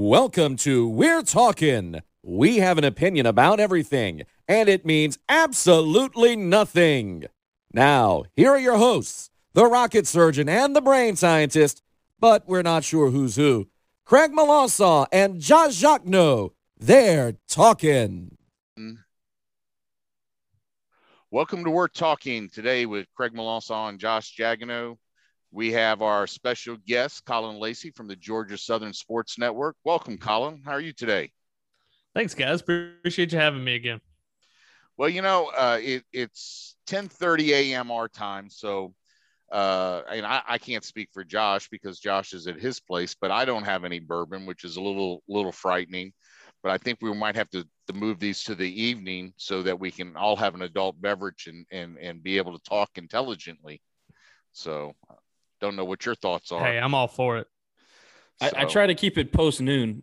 Welcome to We're Talking. We have an opinion about everything, and it means absolutely nothing. Now, here are your hosts, the rocket surgeon and the brain scientist, but we're not sure who's who. Craig Melanson and Josh Jacques They're talking. Welcome to We're Talking today with Craig Melanson and Josh Jagano. We have our special guest, Colin Lacey from the Georgia Southern Sports Network. Welcome, Colin. How are you today? Thanks, guys. Appreciate you having me again. Well, you know, uh, it, it's 10:30 a.m. our time, so uh, and I, I, can't speak for Josh because Josh is at his place, but I don't have any bourbon, which is a little little frightening. But I think we might have to, to move these to the evening so that we can all have an adult beverage and and and be able to talk intelligently. So don't know what your thoughts are. Hey, I'm all for it. So. I, I, try to keep it post noon,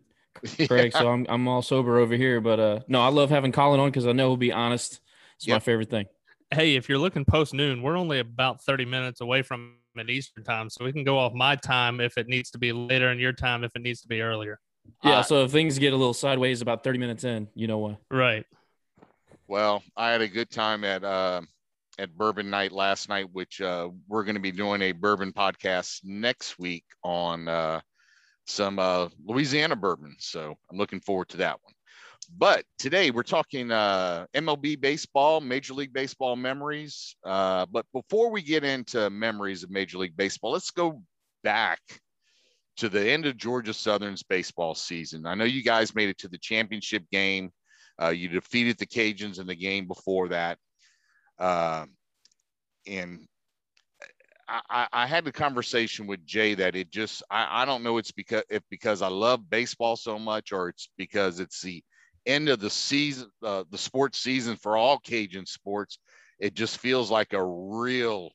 Craig. yeah. So I'm I'm all sober over here. But uh, no, I love having Colin on because I know he'll be honest. It's yep. my favorite thing. Hey, if you're looking post noon, we're only about 30 minutes away from at Eastern time, so we can go off my time if it needs to be later, and your time if it needs to be earlier. Yeah. Uh, so if things get a little sideways about 30 minutes in, you know what? Right. Well, I had a good time at uh, at Bourbon Night last night, which uh, we're going to be doing a bourbon podcast next week on uh, some uh, Louisiana bourbon. So I'm looking forward to that one. But today we're talking uh, MLB baseball, Major League Baseball memories. Uh, but before we get into memories of Major League Baseball, let's go back to the end of Georgia Southern's baseball season. I know you guys made it to the championship game. Uh, you defeated the Cajuns in the game before that. Um, and I, I, had the conversation with Jay that it just I, I don't know it's because if because I love baseball so much or it's because it's the end of the season uh, the sports season for all Cajun sports it just feels like a real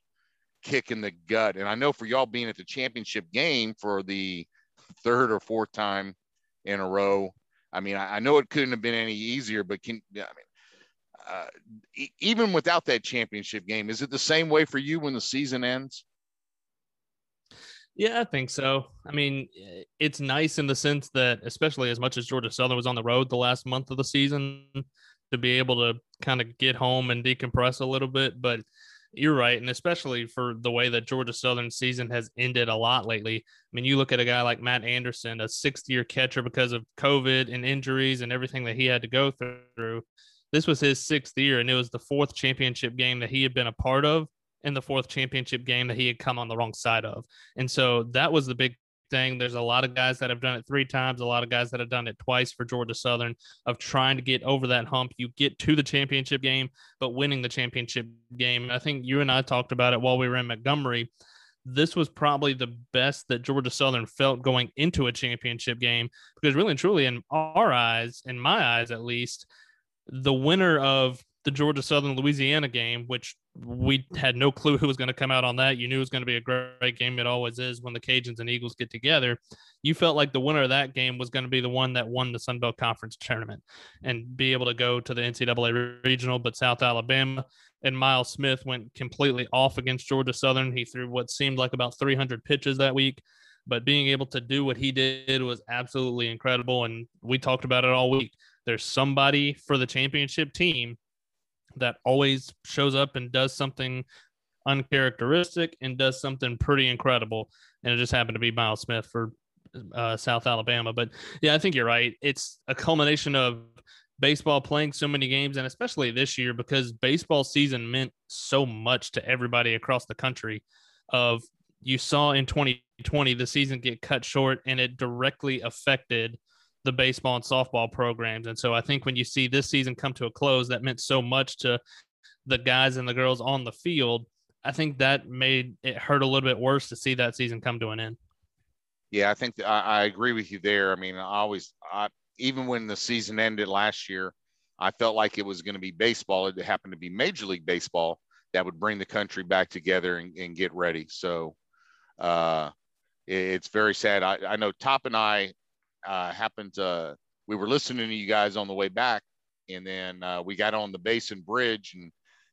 kick in the gut. And I know for y'all being at the championship game for the third or fourth time in a row I mean I, I know it couldn't have been any easier but can I mean uh, even without that championship game, is it the same way for you when the season ends? Yeah, I think so. I mean, it's nice in the sense that, especially as much as Georgia Southern was on the road the last month of the season, to be able to kind of get home and decompress a little bit. But you're right. And especially for the way that Georgia Southern season has ended a lot lately. I mean, you look at a guy like Matt Anderson, a sixth year catcher because of COVID and injuries and everything that he had to go through this was his sixth year, and it was the fourth championship game that he had been a part of, and the fourth championship game that he had come on the wrong side of. And so that was the big thing. There's a lot of guys that have done it three times, a lot of guys that have done it twice for Georgia Southern of trying to get over that hump. You get to the championship game, but winning the championship game. I think you and I talked about it while we were in Montgomery. This was probably the best that Georgia Southern felt going into a championship game because, really and truly, in our eyes, in my eyes at least, the winner of the Georgia Southern Louisiana game, which we had no clue who was going to come out on that. You knew it was going to be a great game. It always is when the Cajuns and Eagles get together. You felt like the winner of that game was going to be the one that won the Sun Belt Conference tournament and be able to go to the NCAA regional. But South Alabama and Miles Smith went completely off against Georgia Southern. He threw what seemed like about 300 pitches that week. But being able to do what he did was absolutely incredible. And we talked about it all week there's somebody for the championship team that always shows up and does something uncharacteristic and does something pretty incredible. And it just happened to be Miles Smith for uh, South Alabama. But yeah, I think you're right. It's a culmination of baseball playing so many games, and especially this year because baseball season meant so much to everybody across the country. Of you saw in 2020 the season get cut short, and it directly affected the baseball and softball programs. And so I think when you see this season come to a close, that meant so much to the guys and the girls on the field. I think that made it hurt a little bit worse to see that season come to an end. Yeah, I think I, I, agree with you there. I mean, I always, I, even when the season ended last year, I felt like it was going to be baseball. It happened to be Major League Baseball that would bring the country back together and, and get ready. So uh, it, it's very sad. I, I know Top and I uh, happened to we were listening to you guys on the way back, and then uh, we got on the Basin Bridge, and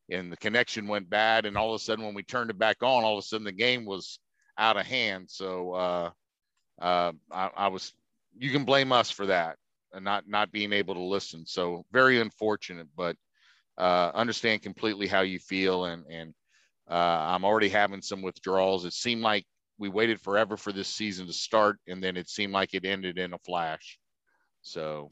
and the connection went bad, and all of a sudden when we turned it back on, all of a sudden the game was out of hand. So uh, uh, I, I was you can blame us for that and not not being able to listen. So very unfortunate, but uh, understand completely how you feel. And and uh, I'm already having some withdrawals. It seemed like we waited forever for this season to start, and then it seemed like it ended in a flash. So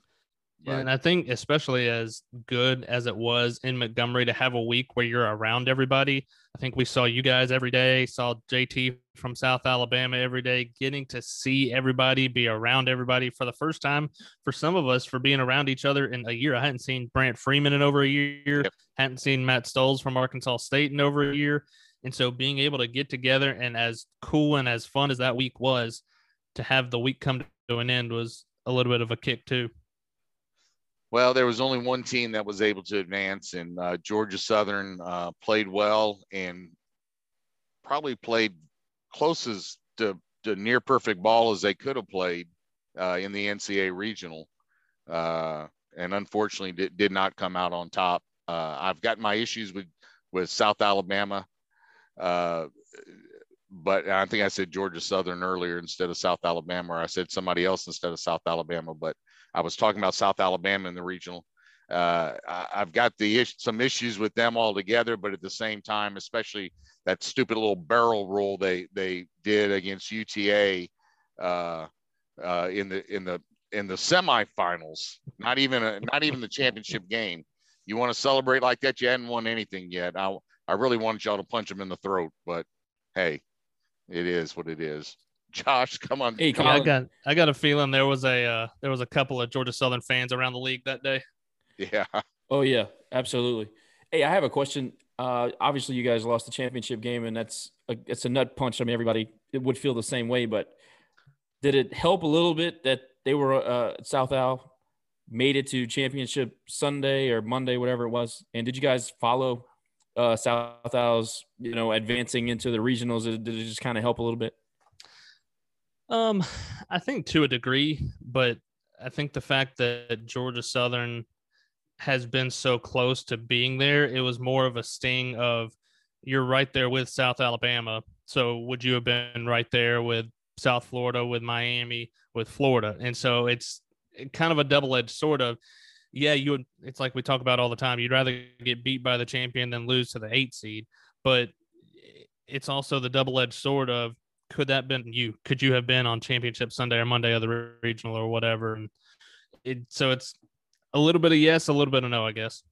yeah, and I think especially as good as it was in Montgomery to have a week where you're around everybody. I think we saw you guys every day, saw JT from South Alabama every day, getting to see everybody, be around everybody for the first time for some of us for being around each other in a year. I hadn't seen Brant Freeman in over a year, yep. hadn't seen Matt Stoles from Arkansas State in over a year. And so being able to get together and as cool and as fun as that week was, to have the week come to an end was a little bit of a kick too. Well, there was only one team that was able to advance, and uh, Georgia Southern uh, played well and probably played closest to, to near perfect ball as they could have played uh, in the NCAA regional, uh, and unfortunately did, did not come out on top. Uh, I've got my issues with with South Alabama, uh, but I think I said Georgia Southern earlier instead of South Alabama, or I said somebody else instead of South Alabama, but I was talking about South Alabama in the regional. Uh, I, have got the ish, some issues with them altogether, but at the same time, especially that stupid little barrel roll they they did against UTA uh, uh, in the in the in the semifinals. Not even a, not even the championship game. You want to celebrate like that? You hadn't won anything yet. I I really wanted y'all to punch him in the throat, but hey, it is what it is. Josh, come on. Hey, come on. I got I got a feeling there was a uh, there was a couple of Georgia Southern fans around the league that day. Yeah. Oh yeah, absolutely. Hey, I have a question. Uh, obviously, you guys lost the championship game, and that's a, it's a nut punch. I mean, everybody it would feel the same way. But did it help a little bit that they were uh, South Al made it to championship Sunday or Monday, whatever it was? And did you guys follow uh, South Al's you know advancing into the regionals? Did it just kind of help a little bit? Um, I think to a degree, but I think the fact that Georgia Southern has been so close to being there, it was more of a sting of you're right there with South Alabama. So would you have been right there with South Florida, with Miami, with Florida? And so it's kind of a double edged sort of, yeah, you would, it's like we talk about all the time. You'd rather get beat by the champion than lose to the eight seed. But it's also the double edged sword of could that been you? Could you have been on championship Sunday or Monday of the regional or whatever? And it, so it's a little bit of yes, a little bit of no, I guess.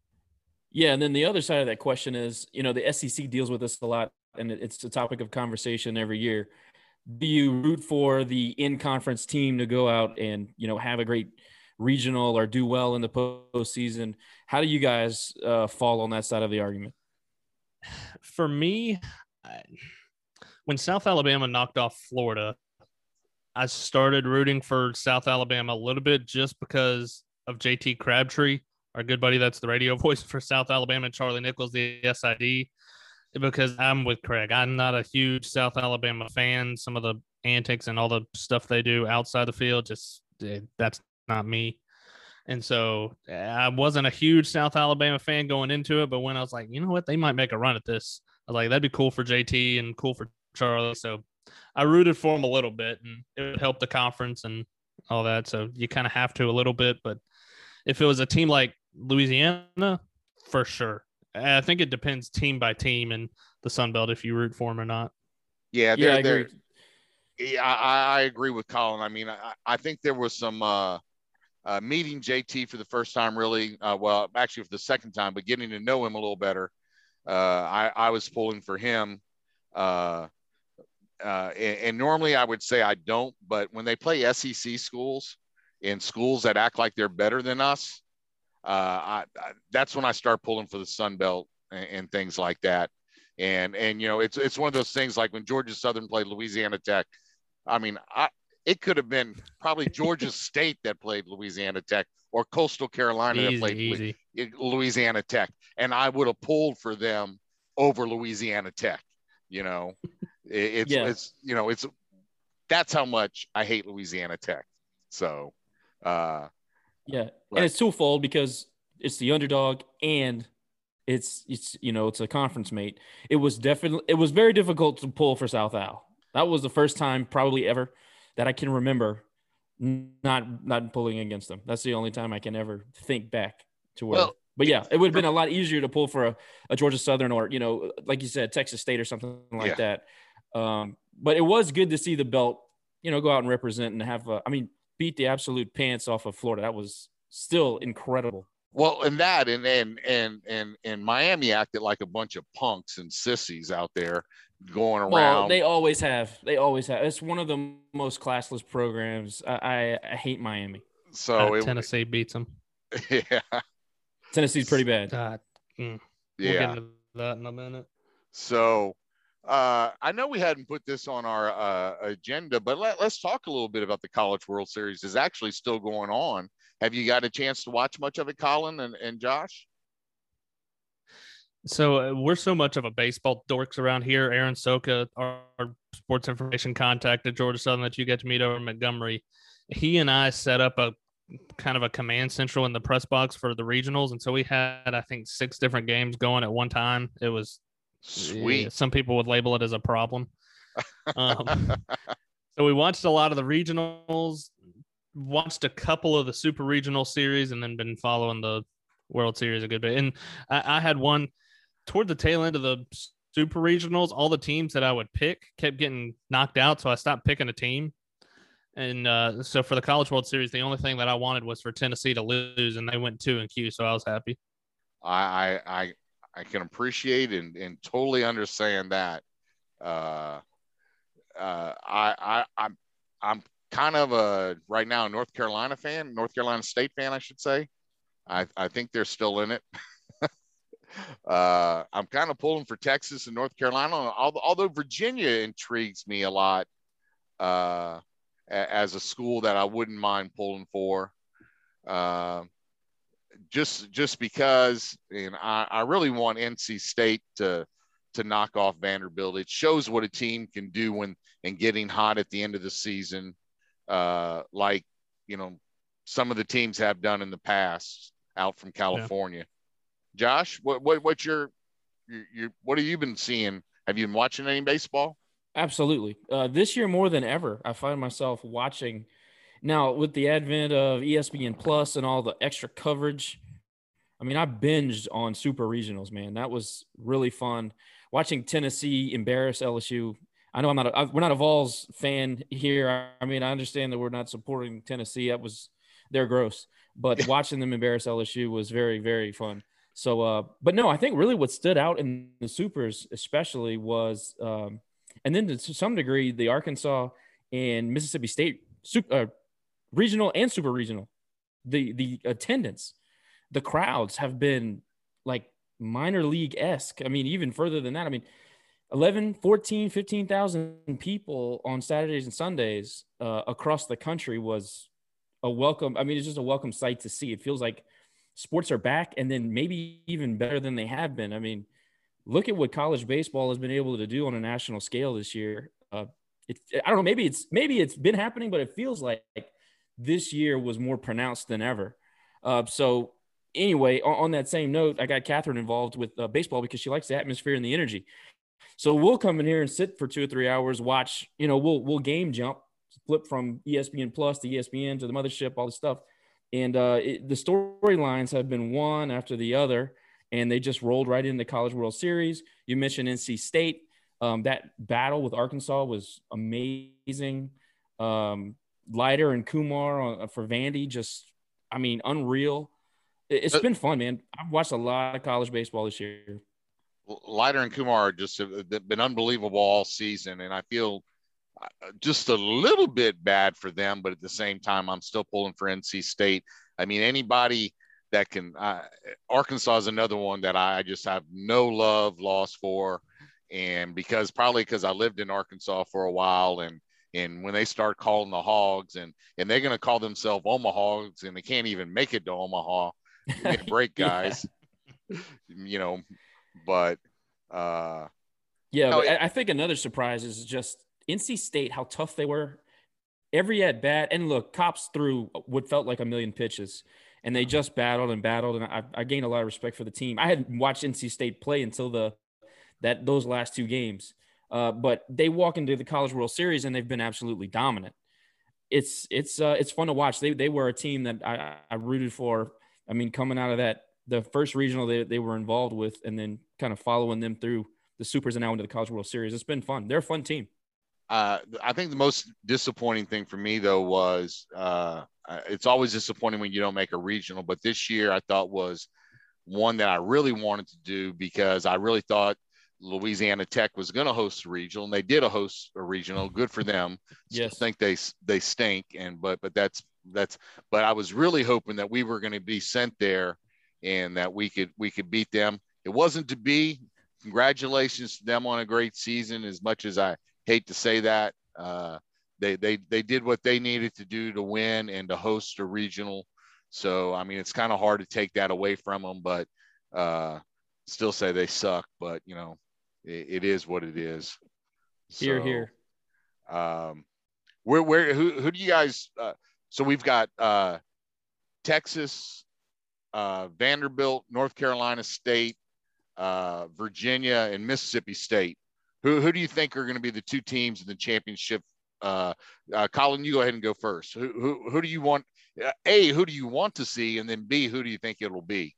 Yeah, and then the other side of that question is, you know, the SEC deals with this a lot, and it's a topic of conversation every year. Do you root for the in-conference team to go out and you know have a great regional or do well in the postseason? How do you guys uh, fall on that side of the argument? For me, I, when South Alabama knocked off Florida, I started rooting for South Alabama a little bit just because of JT Crabtree, our good buddy that's the radio voice for South Alabama, and Charlie Nichols, the SID. Because I'm with Craig. I'm not a huge South Alabama fan. Some of the antics and all the stuff they do outside the field, just eh, that's not me. And so I wasn't a huge South Alabama fan going into it. But when I was like, you know what, they might make a run at this, I was like, that'd be cool for JT and cool for Charlie. So I rooted for him a little bit and it would help the conference and all that. So you kind of have to a little bit. But if it was a team like Louisiana, for sure. I think it depends team by team in the Sun Belt if you root for them or not. Yeah, yeah, I agree. Yeah, I, I, agree with Colin. I mean, I, I think there was some uh, uh, meeting JT for the first time, really. Uh, well, actually, for the second time, but getting to know him a little better. Uh, I, I was pulling for him. Uh, uh, and, and, normally I would say I don't, but when they play SEC schools and schools that act like they're better than us, uh, I, I, that's when I start pulling for the Sun Belt and, and, things like that. And and you know it's it's one of those things like when Georgia Southern played Louisiana Tech. I mean, I, it could have been probably Georgia State that played Louisiana Tech or Coastal Carolina easy, that played easy. Louisiana Tech, and I would have pulled for them over Louisiana Tech. You know, it's yeah. it's you know it's that's how much I hate Louisiana Tech. So, uh, yeah, but, and it's twofold because it's the underdog and it's it's you know it's a conference mate. It was definitely it was very difficult to pull for South Al. That was the first time probably ever that I can remember not not pulling against them. That's the only time I can ever think back to where. Well, but yeah, it would have been a lot easier to pull for a, a Georgia Southern or you know, like you said, Texas State or something like that. Um, but it was good to see the belt, you know, go out and represent and have. A, I mean, beat the absolute pants off of Florida. That was still incredible. Well, and that and and and and and Miami acted like a bunch of punks and sissies out there going around. Well, they always have. They always have. It's one of the most classless programs. I I, I hate Miami. So uh, it, Tennessee beats them. Yeah. Tennessee's pretty bad. Uh, mm, yeah. We'll get into that in a minute. So uh, I know we hadn't put this on our uh, agenda, but let, us talk a little bit about the College World Series. is actually still going on. Have you got a chance to watch much of it, Colin and, and Josh? So uh, we're so much of a baseball dorks around here. Aaron Soka, our, our sports information contact at Georgia Southern that you get to meet over Montgomery, he and I set up a kind of a command central in the press box for the regionals, and so we had I think six different games going at one time. It was sweet. Some people would label it as a problem. Um, so we watched a lot of the regionals, watched a couple of the super regional series, and then been following the World Series a good bit. And I, I had one toward the tail end of the super regionals. All the teams that I would pick kept getting knocked out, so I stopped picking a team. And uh, so for the College World Series, the only thing that I wanted was for Tennessee to lose, and they went two and Q, so I was happy. I I I can appreciate and, and totally understand that. Uh, uh, I I I'm I'm kind of a right now North Carolina fan, North Carolina State fan, I should say. I I think they're still in it. uh, I'm kind of pulling for Texas and North Carolina, although Virginia intrigues me a lot. Uh, as a school that I wouldn't mind pulling for. Uh, just just because, and I, I really want NC State to to knock off Vanderbilt. It shows what a team can do when and getting hot at the end of the season, uh, like you know some of the teams have done in the past out from California. Yeah. Josh, what what what's your, your your what have you been seeing? Have you been watching any baseball? Absolutely. Uh, this year more than ever, I find myself watching. Now, with the advent of ESPN Plus and all the extra coverage, I mean, I binged on super regionals, man. That was really fun. Watching Tennessee embarrass LSU. I know I'm not. A, we're not a Vols fan here. I mean, I understand that we're not supporting Tennessee. That was they're gross. But watching them embarrass LSU was very, very fun. So, uh, but no, I think really what stood out in the supers, especially, was um, and then to some degree the Arkansas and Mississippi State super, uh, regional and super regional, the the attendance, the crowds have been like minor league esque. I mean, even further than that. I mean, 11, 14, 15,000 people on Saturdays and Sundays uh, across the country was a welcome. I mean, it's just a welcome sight to see. It feels like sports are back and then maybe even better than they have been. I mean, look at what college baseball has been able to do on a national scale this year. Uh, it, I don't know, maybe it's maybe it's been happening, but it feels like this year was more pronounced than ever. Uh, so anyway, on, that same note, I got Catherine involved with uh, baseball because she likes the atmosphere and the energy. So we'll come in here and sit for two or three hours, watch. You know, we'll we'll game jump, flip from ESPN Plus to ESPN to the mothership, all this stuff, and uh, it, the storylines have been one after the other and they just rolled right into College World Series. You mentioned NC State. Um, that battle with Arkansas was amazing. Um, Leiter and Kumar on, uh, for Vandy, just, I mean, unreal. It, has been fun, man. I've watched a lot of college baseball this year. Leiter and Kumar just have been unbelievable all season, and I feel uh, just a little bit bad for them, but at the same time, I'm still pulling for NC State. I mean, anybody that can. Uh, Arkansas is another one that I just have no love lost for, and because probably because I lived in Arkansas for a while, and and when they start calling the Hogs, and and they're going to call themselves Omahogs, and they can't even make it to Omaha. break, guys. you know, but uh, yeah, no, it, I think another surprise is just NC State how tough they were. Every at bat, and look, cops threw what felt like a million pitches and they just battled and battled, and I, I gained a lot of respect for the team. I hadn't watched NC State play until the that those last two games, uh, but they walk into the College World Series and they've been absolutely dominant. it's it's uh, it's fun to watch. They they were a team that I, I rooted for. I mean, coming out of that the first regional they, they were involved with, and then kind of following them through the supers and now into the College World Series. It's been fun. They're a fun team. Uh, I think the most disappointing thing for me though was uh, it's always disappointing when you don't make a regional, but this year I thought was one that I really wanted to do because I really thought Louisiana Tech was going to host a regional, and they did a host a regional. Good for them. Yes, I think they they stink, and but but that's that's. But I was really hoping that we were going to be sent there, and that we could we could beat them. It wasn't to be. Congratulations to them on a great season. As much as I hate to say that, uh, they they they did what they needed to do to win and to host a regional. So I mean, it's kind of hard to take that away from them, but uh, still say they suck. But you know, it, it is what it is. Here, so, here. Um, where, where, who, who do you guys? Uh, so we've got uh, Texas, uh, Vanderbilt, North Carolina State, uh, Virginia, and Mississippi State. Who, who do you think are going to be the two teams in the championship? Uh, uh, Colin, you go ahead and go first. Who, who, who do you want? Uh, A, who do you want to see? And then B, who do you think it'll be?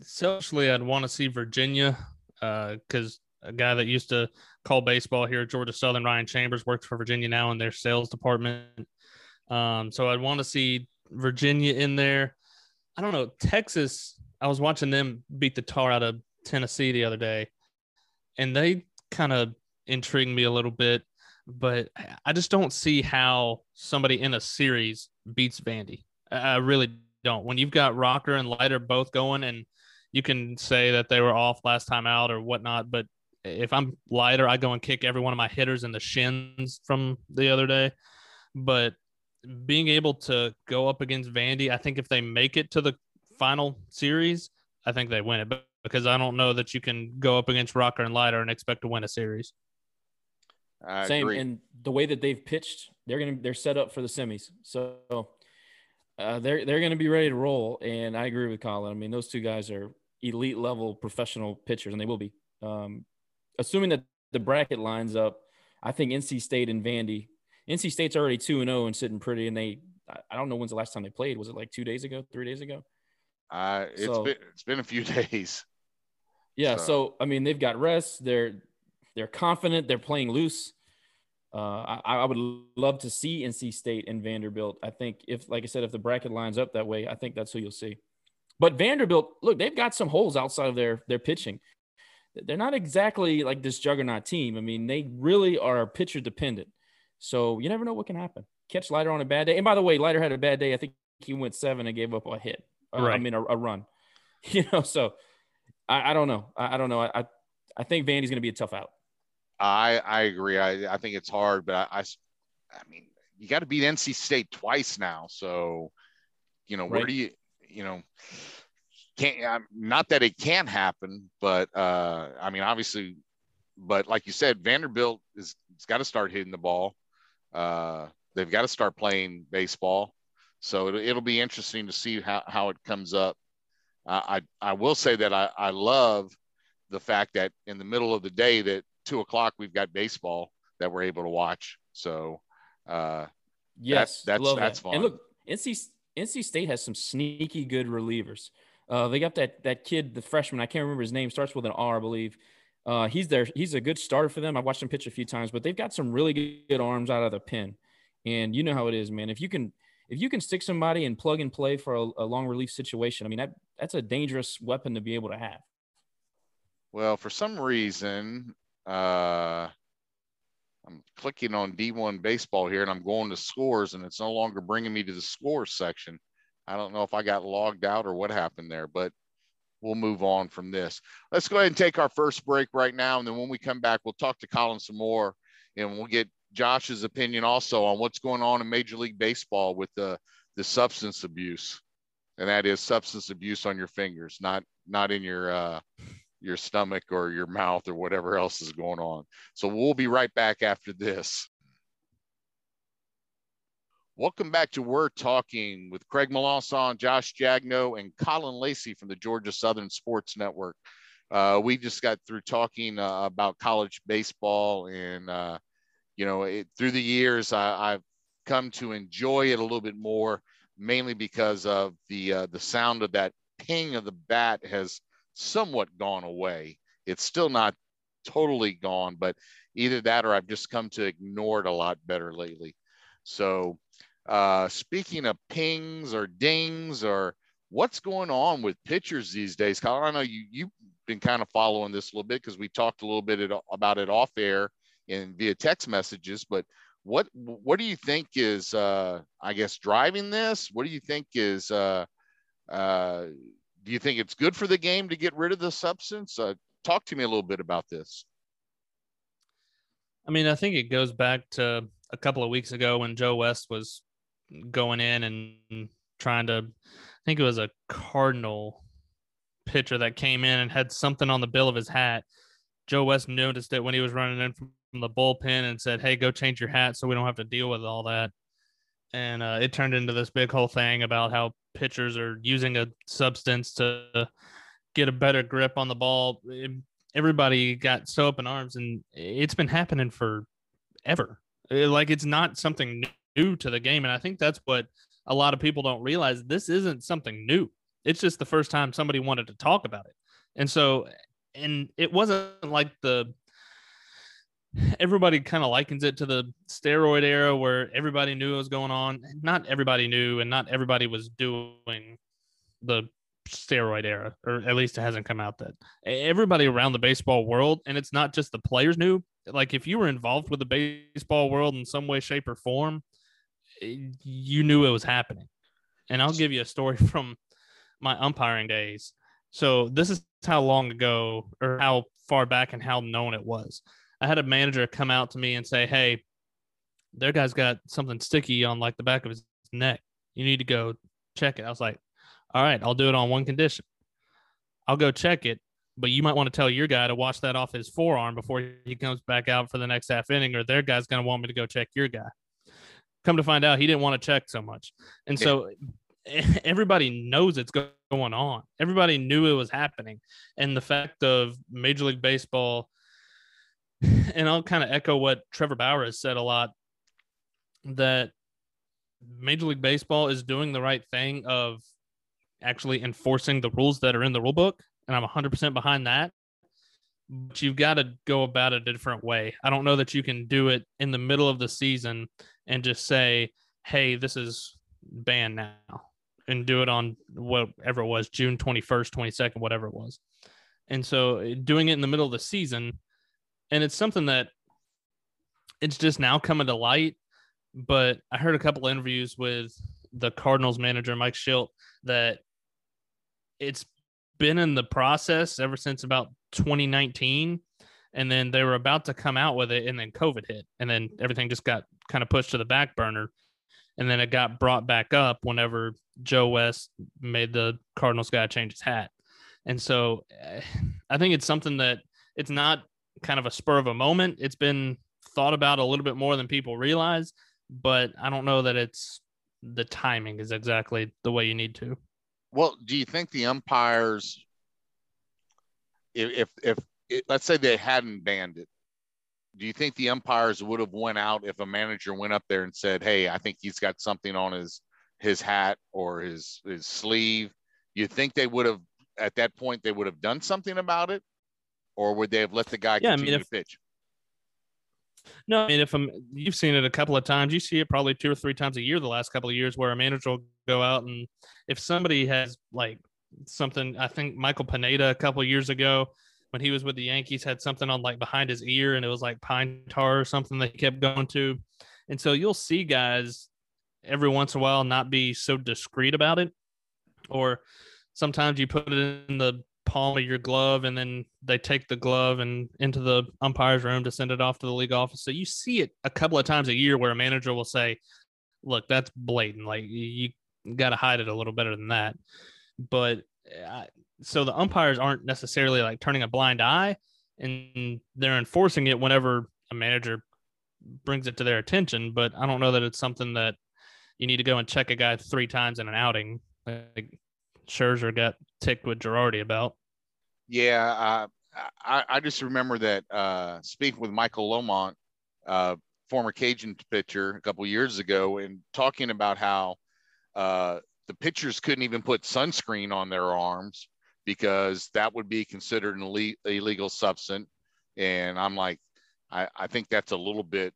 Socially, I'd want to see Virginia because uh, a guy that used to call baseball here at Georgia Southern, Ryan Chambers, works for Virginia now in their sales department. Um, so I'd want to see Virginia in there. I don't know. Texas, I was watching them beat the tar out of Tennessee the other day, and they kind of intrigued me a little bit, but I just don't see how somebody in a series beats Vandy. I really don't. When you've got Rocker and Leiter both going, and you can say that they were off last time out or whatnot, but if I'm Leiter, I go and kick every one of my hitters in the shins from the other day. But being able to go up against Vandy, I think if they make it to the final series, I think they win it. But because I don't know that you can go up against Rocker and Leiter and expect to win a series. I Same, agree. and the way that they've pitched, they're gonna they're set up for the semis. So uh, they're they're gonna be ready to roll. And I agree with Colin. I mean, those two guys are elite level professional pitchers, and they will be. Um, assuming that the bracket lines up, I think NC State and Vandy. NC State's already two and zero oh and sitting pretty, and they. I don't know when's the last time they played. Was it like two days ago, three days ago? Uh, it's so, been it's been a few days. Yeah, so. so I mean, they've got rest. They're they're confident. They're playing loose. Uh, I, I, would love to see NC State and Vanderbilt. I think if, like I said, if the bracket lines up that way, I think that's who you'll see. But Vanderbilt, look, they've got some holes outside of their their pitching. They're not exactly like this juggernaut team. I mean, they really are pitcher dependent. So you never know what can happen. Catch Leiter on a bad day. And by the way, Leiter had a bad day. I think he went seven and gave up a hit. Uh, right. I mean, a, a, run. You know, so I, I don't know. I, I, don't know. I I think Vandy's going to be a tough out. I I agree. I I think it's hard, but I I, I mean, you got to beat NC State twice now. So, you know, where right. do you you know? Can't not that it can't happen, but uh, I mean, obviously, but like you said, Vanderbilt is it's got to start hitting the ball. Uh, they've got to start playing baseball. So it, it'll be interesting to see how, how it comes up. Uh, I, I will say that I, I love the fact that in the middle of the day that two o'clock we've got baseball that we're able to watch. So uh, yes, that's that's, that's that. fun. And look, NC NC State has some sneaky good relievers. Uh, they got that that kid, the freshman. I can't remember his name. Starts with an R, I believe. Uh, he's there. He's a good starter for them. I've watched him pitch a few times, but they've got some really good arms out of the pen. And you know how it is, man. If you can if you can stick somebody and plug and play for a, a long relief situation, I mean that that's a dangerous weapon to be able to have. Well, for some reason, uh, I'm clicking on D1 baseball here and I'm going to scores and it's no longer bringing me to the scores section. I don't know if I got logged out or what happened there, but we'll move on from this. Let's go ahead and take our first break right now. And then when we come back, we'll talk to Colin some more and we'll get Josh's opinion also on what's going on in Major League Baseball with the the substance abuse, and that is substance abuse on your fingers, not not in your uh, your stomach or your mouth or whatever else is going on. So we'll be right back after this. Welcome back to We're Talking with Craig Melanson, Josh Jagno, and Colin Lacey from the Georgia Southern Sports Network. uh, we just got through talking uh, about college baseball, and uh, you know, it, through the years, I, have come to enjoy it a little bit more, mainly because of the uh, the sound of that ping of the bat has somewhat gone away. It's still not totally gone, but either that or I've just come to ignore it a lot better lately. So, uh, speaking of pings or dings or what's going on with pitchers these days, Kyle, I know you you've been kind of following this a little bit because we talked a little bit about it off air and via text messages, but what what do you think is uh, I guess driving this? What do you think is uh, uh, do you think it's good for the game to get rid of the substance? Uh, talk to me a little bit about this. I mean, I think it goes back to a couple of weeks ago when Joe West was going in and trying to, I think it was a Cardinal pitcher that came in and had something on the bill of his hat. Joe West noticed it when he was running in from the bullpen and said, Hey, go change your hat so we don't have to deal with all that. And uh, it turned into this big whole thing about how pitchers are using a substance to get a better grip on the ball. Everybody got so up in arms, and it's been happening for ever. Like it's not something new to the game, and I think that's what a lot of people don't realize. This isn't something new. It's just the first time somebody wanted to talk about it, and so, and it wasn't like the everybody kind of likens it to the steroid era where everybody knew what was going on. Not everybody knew, and not everybody was doing the steroid era, or at least it hasn't come out that everybody around the baseball world, and it's not just the players knew. Like if you were involved with the baseball world in some way, shape, or form, you knew it was happening. And I'll give you a story from my umpiring days. So this is how long ago or how far back and how known it was. I had a manager come out to me and say, Hey, their guy's got something sticky on like the back of his neck. You need to go check it. I was like, all right, I'll do it on one condition. I'll go check it, but you might want to tell your guy to wash that off his forearm before he comes back out for the next half inning, or their guy's going to want me to go check your guy. Come to find out, he didn't want to check so much. And so everybody knows it's going on. Everybody knew it was happening. And the fact of Major League Baseball, and I'll kind of echo what Trevor Bauer has said a lot that Major League Baseball is doing the right thing of actually enforcing the rules that are in the rule book, and I'm 100% behind that. But you've got to go about it a different way. I don't know that you can do it in the middle of the season and just say, "Hey, this is banned now," and do it on whatever it was, June 21st, 22nd, whatever it was. And so, doing it in the middle of the season, and it's something that it's just now coming to light. But I heard a couple interviews with the Cardinals manager Mike Shildt, that it's been in the process ever since about 2019 and then they were about to come out with it and then covid hit and then everything just got kind of pushed to the back burner. And then it got brought back up whenever joe west made the cardinals guy change his hat. And so eh, i think it's something that it's not kind of a spur of a moment. It's been thought about a little bit more than people realize but i don't know that it's the timing is exactly the way you need to. Well, do you think the umpires, if if, if let's say they hadn't banned it, do you think the umpires would have went out if a manager went up there and said, "Hey, I think he's got something on his his hat or his his sleeve"? You think they would have at that point they would have done something about it, or would they have let the guy yeah, continue I mean, if, to pitch? No, I mean if I'm, you've seen it a couple of times. You see it probably two or three times a year the last couple of years, where a manager will go out and if somebody has like something, I think Michael Pineda a couple of years ago when he was with the Yankees had something on like behind his ear and it was like pine tar or something that he kept going to, and so you'll see guys every once in a while not be so discreet about it, or sometimes you put it in the palm of your glove and then they take the glove and into the umpire's room to send it off to the league office. So you see it a couple of times a year where a manager will say, look, that's blatant. Like you got to hide it a little better than that. But uh, so the umpires aren't necessarily like turning a blind eye and they're enforcing it whenever a manager brings it to their attention. But I don't know that it's something that you need to go and check a guy three times in an outing. Like Scherzer got ticked with Girardi about. Yeah, uh, I, I just remember that uh, speaking with Michael Lomont, uh, former Cajun pitcher, a couple years ago, and talking about how uh, the pitchers couldn't even put sunscreen on their arms because that would be considered an illegal substance. And I'm like, I, I think that's a little bit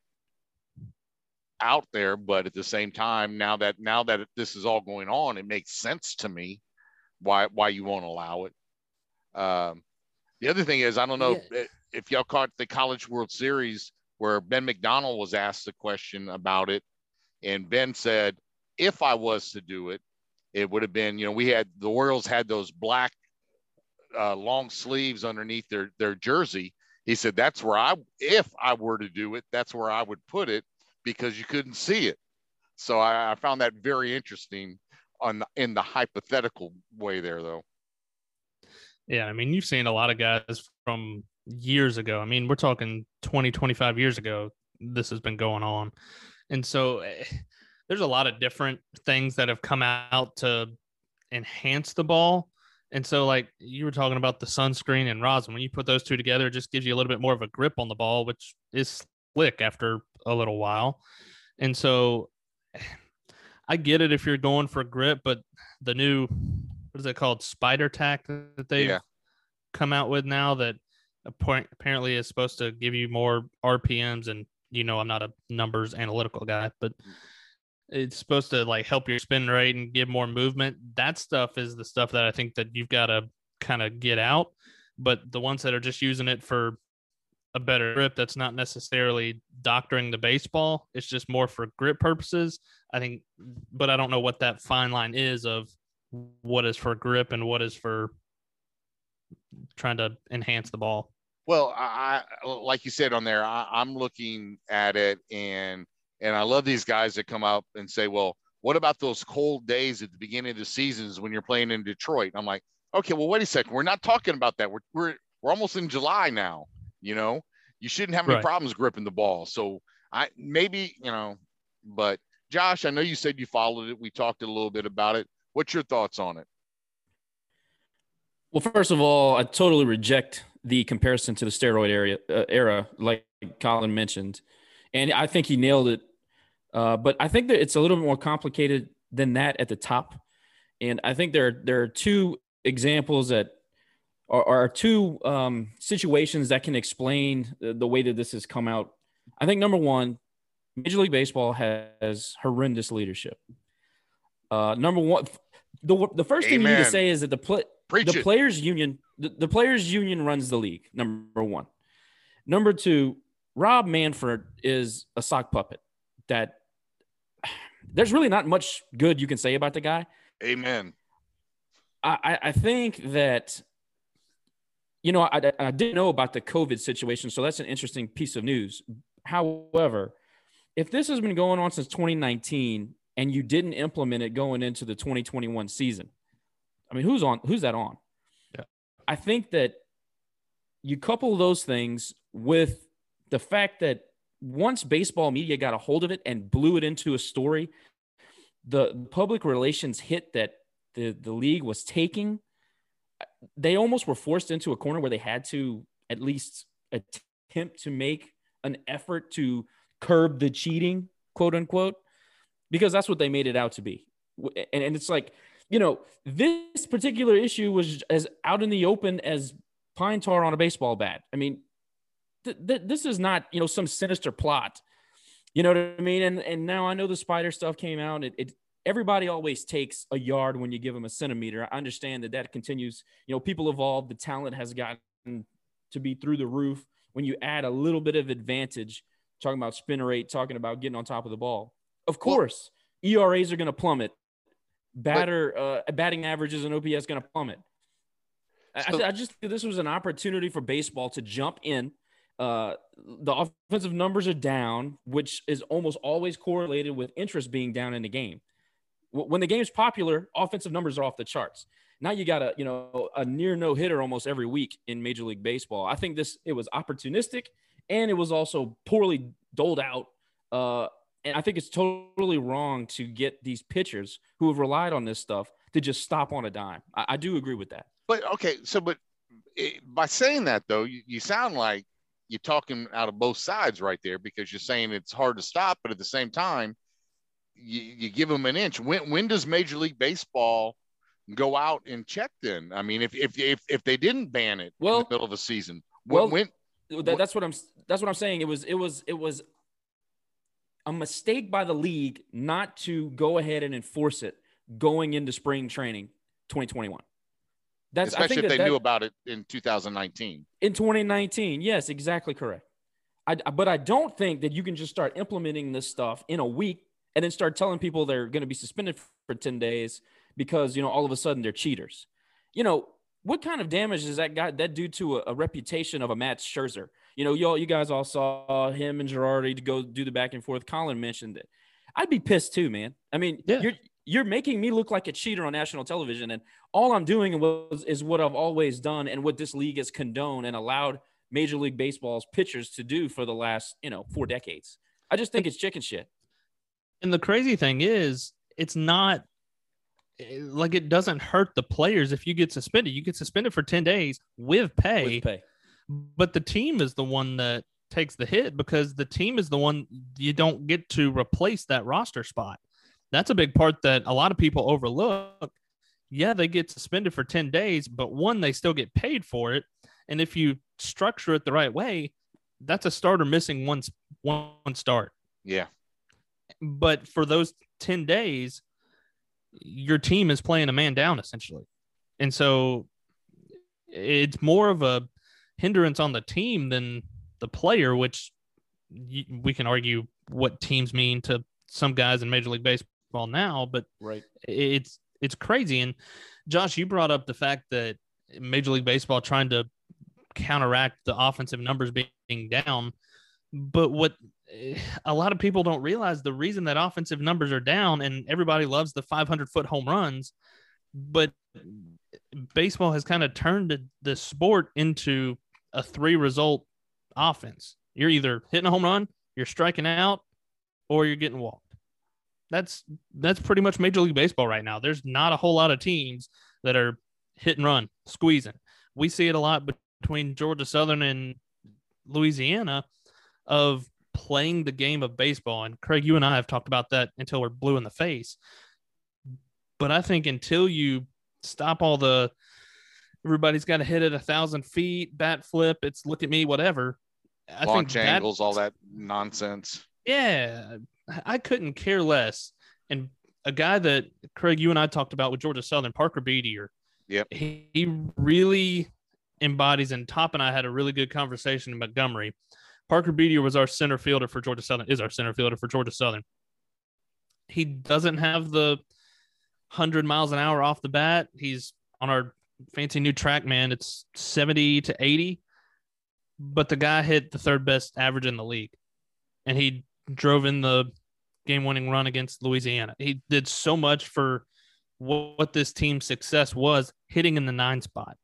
out there, but at the same time, now that now that this is all going on, it makes sense to me why why you won't allow it. Um, the other thing is, I don't know yeah. if, if y'all caught the College World Series where Ben McDonald was asked a question about it, and Ben said, "If I was to do it, it would have been, you know, we had the Orioles had those black uh, long sleeves underneath their their jersey." He said, "That's where I, if I were to do it, that's where I would put it because you couldn't see it." So I, I found that very interesting on the, in the hypothetical way there, though. Yeah, I mean, you've seen a lot of guys from years ago. I mean, we're talking 20, 25 years ago, this has been going on. And so eh, there's a lot of different things that have come out to enhance the ball. And so, like you were talking about the sunscreen and rosin, when you put those two together, it just gives you a little bit more of a grip on the ball, which is slick after a little while. And so, I get it if you're going for grip, but the new what is it called spider tack that they yeah. come out with now that apparently is supposed to give you more RPMs and you know I'm not a numbers analytical guy but mm. It's supposed to like help your spin rate and give more movement that stuff is the stuff that I think that you've got to kind of get out but the ones that are just using it for a better grip that's not necessarily doctoring the baseball it's just more for grip purposes I think but I don't know what that fine line is of what is for grip and what is for trying to enhance the ball. Well, I like you said on there, I, I'm looking at it and and I love these guys that come out and say, well, what about those cold days at the beginning of the seasons when you're playing in Detroit? I'm like, okay, well, wait a second. We're not talking about that. We're we're we're almost in July now. You know, you shouldn't have any right. problems gripping the ball. So I maybe you know, but Josh, I know you said you followed it. We talked a little bit about it. What's your thoughts on it? Well, first of all, I totally reject the comparison to the steroid area, uh, era, like Colin mentioned, and I think he nailed it. Uh, but I think that it's a little bit more complicated than that at the top, and I think there there are two examples that are, are two um, situations that can explain the, the way that this has come out. I think number one, Major League Baseball has horrendous leadership. Uh, number one, the the first Amen. thing you need to say is that the play, the players union the, the players union runs the league. Number one. Number two, Rob Manfred is a sock puppet. That there's really not much good you can say about the guy. Amen. I, I think that you know I, I didn't know about the COVID situation, so that's an interesting piece of news. However, if this has been going on since 2019 and you didn't implement it going into the 2021 season. I mean, who's on who's that on? Yeah. I think that you couple those things with the fact that once baseball media got a hold of it and blew it into a story, the public relations hit that the, the league was taking, they almost were forced into a corner where they had to at least attempt to make an effort to curb the cheating, quote unquote because that's what they made it out to be. And, and it's like, you know, this particular issue was as out in the open as pine tar on a baseball bat. I mean, th- th- this is not, you know, some sinister plot. You know what I mean? And and now I know the spider stuff came out. It, it everybody always takes a yard when you give them a centimeter. I understand that that continues. You know, people evolve. The talent has gotten to be through the roof. When you add a little bit of advantage, talking about spin rate, talking about getting on top of the ball, of course, well, ERAs are going to plummet. Batter but, uh, batting averages and OPS going to plummet. So, I, I, just this was an opportunity for baseball to jump in. Uh, the offensive numbers are down, which is almost always correlated with interest being down in the game. When the game's popular, offensive numbers are off the charts. Now you got a you know a near no hitter almost every week in Major League Baseball. I think this it was opportunistic and it was also poorly doled out uh, and I think it's totally wrong to get these pitchers who have relied on this stuff to just stop on a dime. I, I do agree with that. But okay, so but it, by saying that though, you, you sound like you're talking out of both sides right there because you're saying it's hard to stop, but at the same time, you, you give them an inch. When when does Major League Baseball go out and check? Then I mean, if if if, if they didn't ban it Well- in the middle of a season, well, when, That, that's what I'm. That's what I'm saying. It was. It was. It was a mistake by the league not to go ahead and enforce it going into spring training 2021. That's I especially think if that they that- knew about it in 2019. in 2019. Yes, exactly correct. I, but I don't think that you can just start implementing this stuff in a week and then start telling people they're going to be suspended for 10 days because you know all of a sudden they're cheaters. You know what kind of damage does that guy that do to a, a reputation of a Max Scherzer? You know, y'all, you guys all saw him and Girardi to go do the back and forth. Colin mentioned it. I'd be pissed too, man. I mean, Yeah. you're you're making me look like a cheater on national television, and all I'm doing was is what I've always done and what this league has condoned and allowed Major League Baseball's pitchers to do for the last you know four decades. I just think it's chicken shit. And the crazy thing is, it's not eh, like it doesn't hurt the players if you get suspended. You get suspended for 10 days with pay, With pay. but the team is the one that takes the hit because the team is the one you don't get to replace that roster spot. That's a big part that a lot of people overlook. Yeah, they get suspended for 10 days, but one, they still get paid for it. And if you structure it the right way, that's a starter missing one, one start Yeah, but for those 10 days your team is playing a man down essentially and so it's more of a hindrance on the team than the player which we can argue what teams mean to some guys in major league baseball now but Right. it's it's crazy. And josh you brought up the fact that major league baseball trying to counteract the offensive numbers being down. But what eh, a lot of people don't realize the reason that offensive numbers are down and everybody loves the 500 foot home runs but baseball has kind of turned the sport into a three result offense. You're either hitting a home run you're striking out or you're getting walked that's that's pretty much major league baseball right now there's not a whole lot of teams that are hit and run squeezing we see it a lot between georgia southern and louisiana of playing the game of baseball. And Craig, you and I have talked about that until we're blue in the face. But I think until you stop all the everybody's got to hit it a thousand feet, bat flip, it's look at me, whatever. I launch think that- angles, all that nonsense. yeah, I couldn't care less. And a guy that Craig, you and I talked about with Georgia Southern, Parker Beatier. Yep. He, he really embodies, and Top and I had a really good conversation in Montgomery. Parker Beatier was our center fielder for Georgia Southern, is our center fielder for Georgia Southern. He doesn't have the 100 miles an hour off the bat. He's on our fancy new track, man. It's 70 to 80. But the guy hit the third best average in the league. And he drove in the game winning run against Louisiana. He did so much for what, what this team's success was hitting in the nine spot.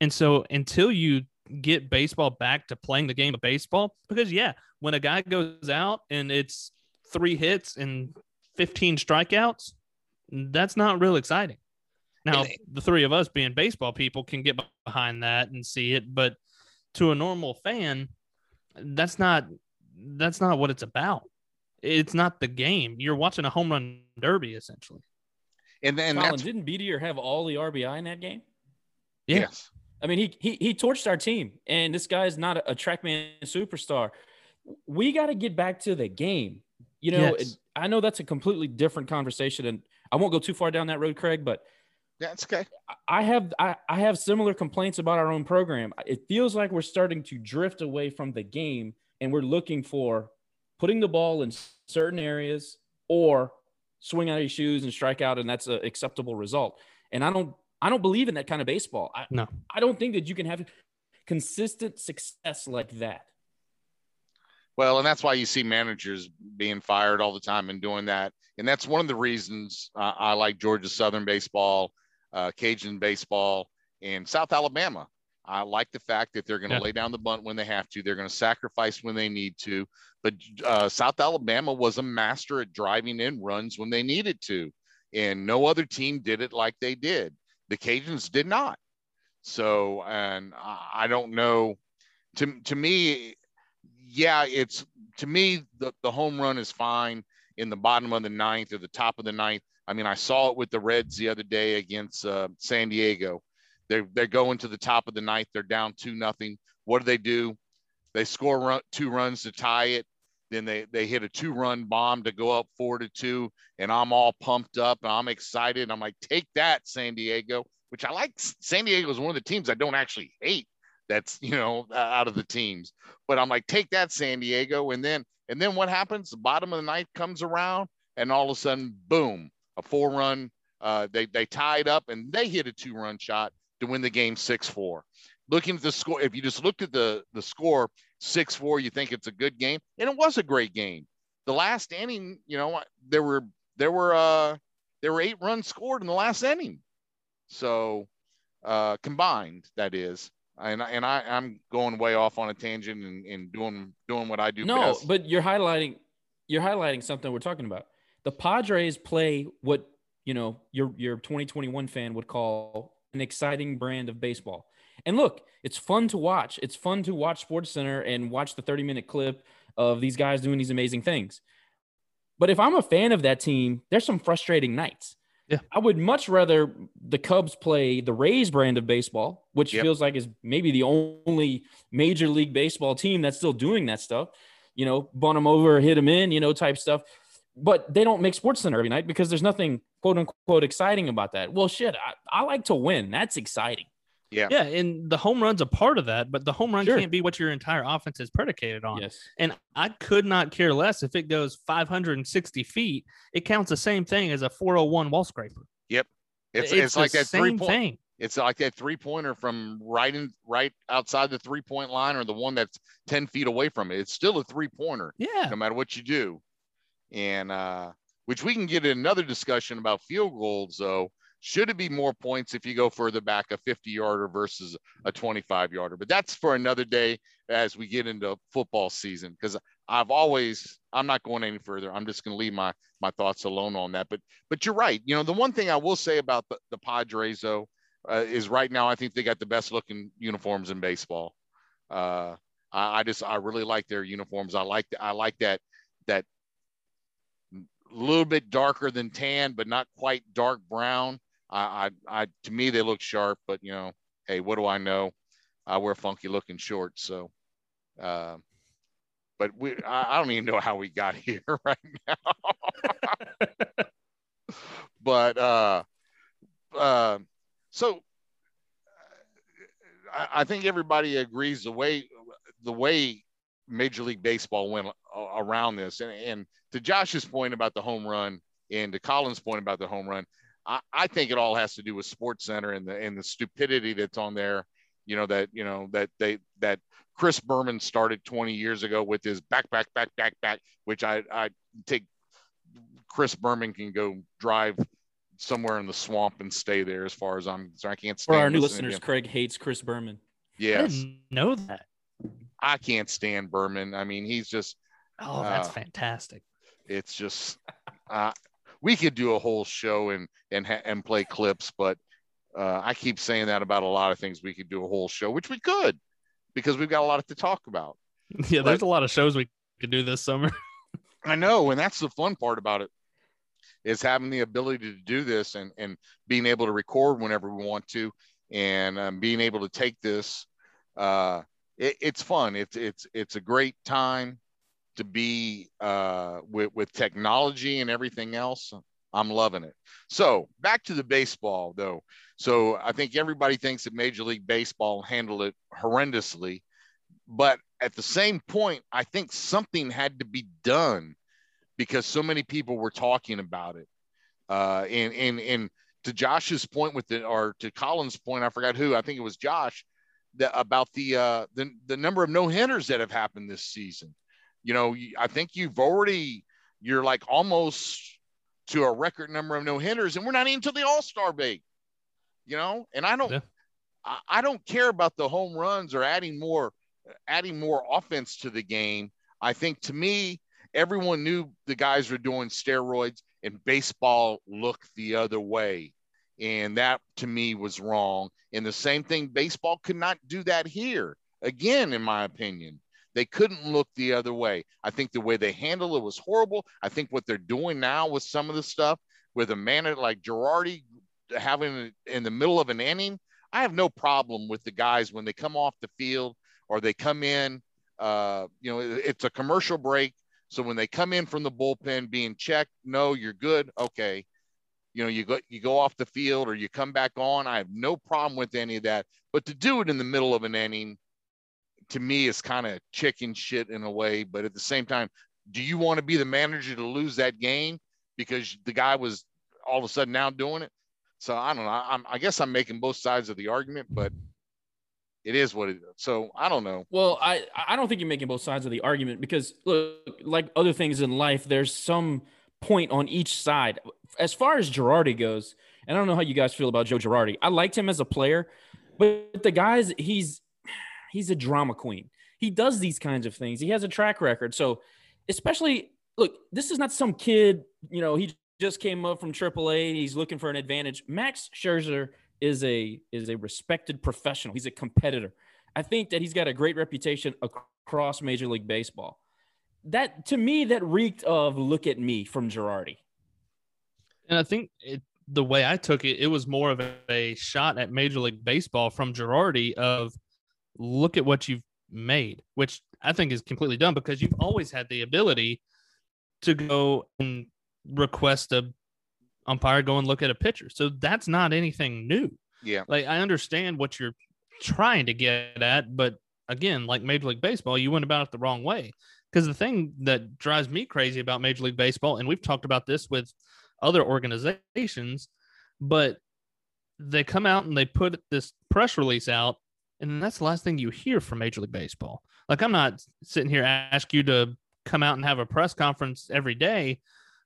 And so until you get baseball back to playing the game of baseball, because yeah, when a guy goes out and it's three hits and 15 strikeouts, that's not real exciting. Now, the three of us being baseball people can get behind that and see it, but to a normal fan, that's not that's not what it's about. It's not the game. You're watching a home run derby essentially. And then Colin, didn't Beatier have all the RBI in that game? Yeah. yes. I mean, he he he torched our team, and this guy is not a, a TrackMan superstar. We got to get back to the game. You know, Yes. I know that's a completely different conversation, and I won't go too far down that road, Craig. But That's okay. I have I, I have similar complaints about our own program. It feels like we're starting to drift away from the game, and we're looking for putting the ball in certain areas or swing out of your shoes and strike out, and that's an acceptable result. And I don't I don't believe in that kind of baseball. I, No. I don't think that you can have consistent success like that. Well, and that's why you see managers being fired all the time and doing that. And that's one of the reasons uh, I like Georgia Southern baseball, uh, Cajun baseball, and South Alabama. I like the fact that they're going to Yeah. lay down the bunt when they have to. They're going to sacrifice when they need to. But uh, South Alabama was a master at driving in runs when they needed to, and no other team did it like they did. The Cajuns did not. So, and I don't know. To to me, yeah, it's to me the the home run is fine in the bottom of the ninth or the top of the ninth. I mean, I saw it with the Reds the other day against uh, San Diego. They're they're going to the top of the ninth. They're down two nothing. What do they do? They score run, two runs to tie it. Then they they hit a two run bomb to go up four to two, and I'm all pumped up and I'm excited. I'm like, take that, San Diego. Which I like. San Diego is one of the teams I don't actually hate. That's you know out of the teams, but I'm like, take that, San Diego. And then and then what happens? The bottom of the ninth comes around, and all of a sudden, boom, a four run. Uh, they they tied up and they hit a two run shot to win the game six four. Looking at the score, if you just looked at the the score six four, you think it's a good game, and it was a great game. The last inning, you know, there were there were uh there were eight runs scored in the last inning, so uh combined that is. And and I I'm going way off on a tangent and, and doing doing what I do. No, best. but you're highlighting you're highlighting something we're talking about. The Padres play what you know your your 2021 fan would call an exciting brand of baseball. And look, it's fun to watch. It's fun to watch SportsCenter and watch the 30 minute clip of these guys doing these amazing things. But if I'm a fan of that team, there's some frustrating nights. Yeah. I would much rather the Cubs play the Rays brand of baseball, which Yep. feels like is maybe the only major league baseball team that's still doing that stuff. You know, bunt them over, hit them in, you know, type stuff. But they don't make SportsCenter every night because there's nothing quote unquote exciting about that. Well, shit, I, I like to win. That's exciting. yeah, Yeah, and the home run's a part of that, but the home run Sure. can't be what your entire offense is predicated on. Yes. And I could not care less if it goes 560 feet. It counts the same thing as a 401 wall scraper. Yep. It's it's, like the that three point. thing. It's like that three pointer from right in right outside the three point line or the one that's 10 feet away from it. It's still a three pointer Yeah. no matter what you do. And uh which we can get in another discussion about field goals though. Should it be more points if you go further back, a 50 yarder versus a 25 yarder? But that's for another day as we get into football season. Because I've always, I'm not going any further. I'm just going to leave my my thoughts alone on that. But but you're right. You know, the one thing I will say about the, the Padres though uh, is right now I think they got the best looking uniforms in baseball. Uh, I, I just I really like their uniforms. I like I like that that little bit darker than tan, but not quite dark brown. I, I, I to me they look sharp, but you know, hey, what do I know? I wear funky looking shorts, so. Uh, but we, I, I don't even know how we got here right now. but uh, uh, so I, I think everybody agrees the way the way Major League Baseball went around this, and, and to Josh's point about the home run, and to Colin's point about the home run, I, I think it all has to do with SportsCenter and the and the stupidity that's on there. You know that you know that they that Chris Berman started 20 years ago with his back back back back back, which I I take Chris Berman can go drive somewhere in the swamp and stay there as far as I'm concerned. I can't For our new listeners, him. Craig hates Chris Berman. I didn't know that. I can't stand Berman. I mean, he's just Oh, that's Uh, fantastic. it's just uh, we could do a whole show and and ha- and play clips, but uh, I keep saying that about a lot of things. We could do a whole show, which we could, because we've got a lot to talk about. Yeah, there's a lot of shows we could do this summer. I know, and that's the fun part about it is having the ability to do this and and being able to record whenever we want to, and um, being able to take this. Uh, it, it's fun. It's it's it's a great time to be uh, with with technology and everything else. I'm loving it. So back to the baseball though. So I think everybody thinks that Major League Baseball handled it horrendously, but at the same point, I think something had to be done because so many people were talking about it. Uh, and and and to Josh's point with the or to Colin's point, I forgot who. I think it was Josh that about the uh, the the number of no hitters that have happened this season. You know, I think you've already you're like almost to a record number of no hitters, and we're not even to the All Star break. You know, and I don't Yeah. I, I don't care about the home runs or adding more adding more offense to the game. I think to me, everyone knew the guys were doing steroids and baseball looked the other way. And that to me was wrong. And the same thing, baseball could not do that here. Again, in my opinion, they couldn't look the other way. I think the way they handled it was horrible. I think what they're doing now with some of the stuff with a man like Girardi having in the middle of an inning, I have no problem with the guys when they come off the field or they come in. Uh, you know, it's a commercial break. So when they come in from the bullpen being checked, no, you're good. Okay. You know, you go you go off the field or you come back on. I have no problem with any of that. But to do it in the middle of an inning, to me, is kind of chicken shit in a way. But at the same time, do you want to be the manager to lose that game because the guy was all of a sudden now doing it? So I don't know. I'm, I guess I'm making both sides of the argument, but it is what it is. So I don't know. Well, I I don't think you're making both sides of the argument because look, like other things in life, there's some point on each side. As far as Girardi goes, and I don't know how you guys feel about Joe Girardi. I liked him as a player, but the guys he's he's a drama queen. He does these kinds of things. He has a track record. So, especially look, this is not some kid, you know, he just came up from AAA. And He's looking for an advantage. Max Scherzer is a is a respected professional. He's a competitor. I think that he's got a great reputation across Major League Baseball. That to me, that reeked of "look at me" from Girardi. And I think it, the way I took it, it was more of a, a shot at Major League Baseball from Girardi of "look at what you've made," which I think is completely dumb because you've always had the ability to go and request a umpire go and look at a pitcher. So that's not anything new. Yeah. Like I understand what you're trying to get at, but again, like Major League Baseball, you went about it the wrong way. Because the thing that drives me crazy about Major League Baseball, and we've talked about this with other organizations, but they come out and they put this press release out, and that's the last thing you hear from Major League Baseball. Like I'm not sitting here ask you to come out and have a press conference every day,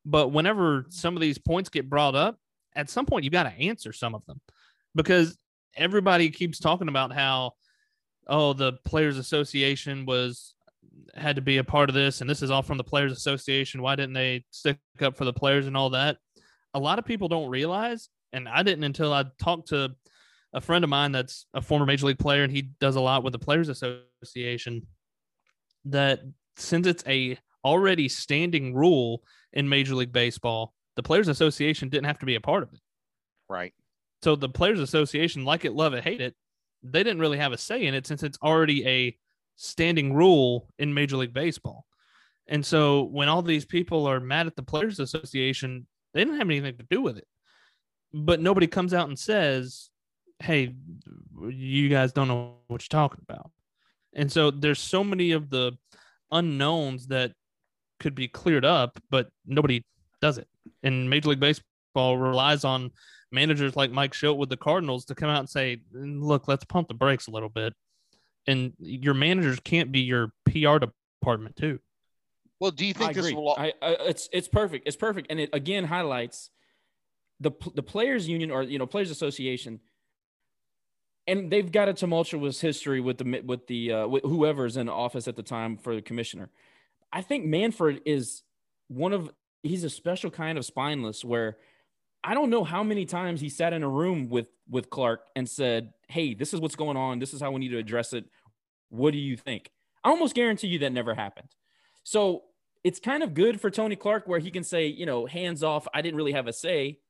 but whenever some of these points get brought up, at some point you got to answer some of them because everybody keeps talking about how, oh, the Players Association was had to be a part of this, and this is all from the Players Association. Why didn't they stick up for the players and all that? A lot of people don't realize, and I didn't until I talked to a friend of mine that's a former major league player and he does a lot with the Players Association. That since it's a already standing rule in Major League Baseball, the Players Association didn't have to be a part of it. Right. So the Players Association, like it, love it, hate it, they didn't really have a say in it since it's already a standing rule in Major League Baseball. And so when all these people are mad at the Players Association, they didn't have anything to do with it. But nobody comes out and says, hey, you guys don't know what you're talking about. And so there's so many of the unknowns that could be cleared up, but nobody does it. And Major League Baseball relies on managers like Mike Shildt with the Cardinals to come out and say, look, let's pump the brakes a little bit. And your managers can't be your PR department too. Well, do you think I this agree. will? I, I, it's it's perfect. It's perfect, and it again highlights the the players union or you know players association, and they've got a tumultuous history with the with the uh, with whoever's in office at the time for the commissioner. I think Manfred is one of he's a special kind of spineless where I don't know how many times he sat in a room with with Clark and said, "Hey, this is what's going on. This is how we need to address it. What do you think?" I almost guarantee you that never happened. So it's kind of good for Tony Clark where he can say, you know, hands off. I didn't really have a say.